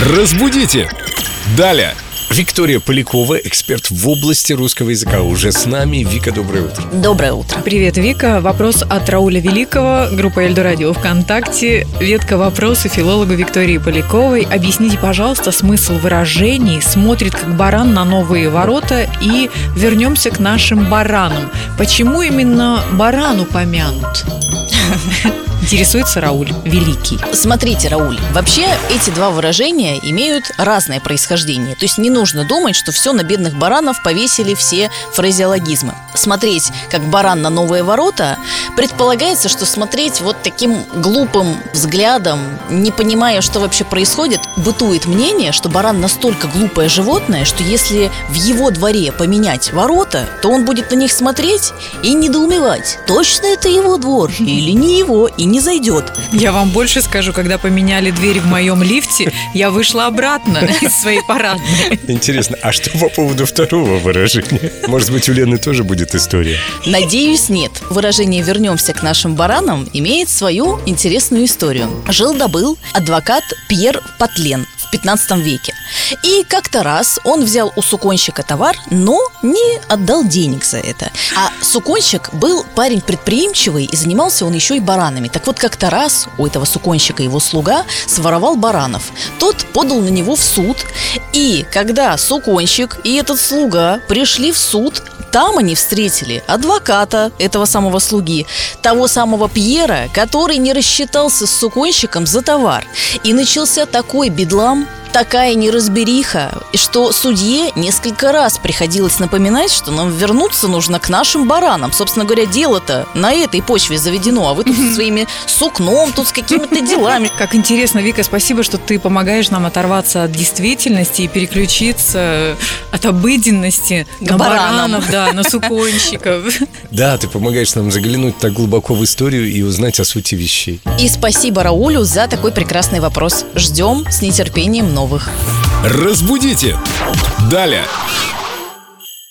Разбудите! Далее! Виктория Полякова, эксперт в области русского языка, уже с нами. Вика, доброе утро. Доброе утро. Привет, Вика. Вопрос от Рауля Великого, группа Эльдо Радио ВКонтакте. Ветка вопроса филологу Виктории Поляковой. Объясните, пожалуйста, смысл выражений «смотрит как баран на новые ворота» и «вернемся к нашим баранам». Почему именно баран упомянут? Интересуется Рауль Великий. Смотрите, Рауль, вообще эти два выражения имеют разное происхождение. То есть не нужно думать, что все на бедных баранов повесили все фразеологизмы. Смотреть, как баран на новые ворота, предполагается, что смотреть вот таким глупым взглядом, не понимая, что вообще происходит, бытует мнение, что баран настолько глупое животное, что если в его дворе поменять ворота, то он будет на них смотреть и недоумевать, точно это его двор или не его, и не зайдет. Я вам больше скажу, когда поменяли дверь в моем лифте, я вышла обратно из своей парадной. Интересно, а что по поводу второго выражения? Может быть, у Лены тоже будет история? Надеюсь, нет. Выражение «вернемся к нашим баранам» имеет свою интересную историю. Жил-добыл адвокат Пьер Патлен в 15 веке. И как-то раз он взял у суконщика товар, но не отдал денег за это. А суконщик был парень предприимчивый, и занимался он еще и баранами. Так вот, как-то раз у этого суконщика его слуга своровал баранов. Тот подал на него в суд, и когда суконщик и этот слуга пришли в суд, там они встретили адвоката этого самого слуги, того самого Пьера, который не рассчитался с суконщиком за товар. И начался такой бедлам, такая неразбериха, что судье несколько раз приходилось напоминать, что нам вернуться нужно к нашим баранам. Собственно говоря, дело-то на этой почве заведено, а вы тут со своими сукном, тут с какими-то делами. Как интересно, Вика, спасибо, что ты помогаешь нам оторваться от действительности и переключиться от обыденности К на баранам. баранов, да, на суконщиков. Да, ты помогаешь нам заглянуть так глубоко в историю и узнать о сути вещей. И спасибо Раулю за такой прекрасный вопрос. Ждем с нетерпением новых. Разбудите! Далее!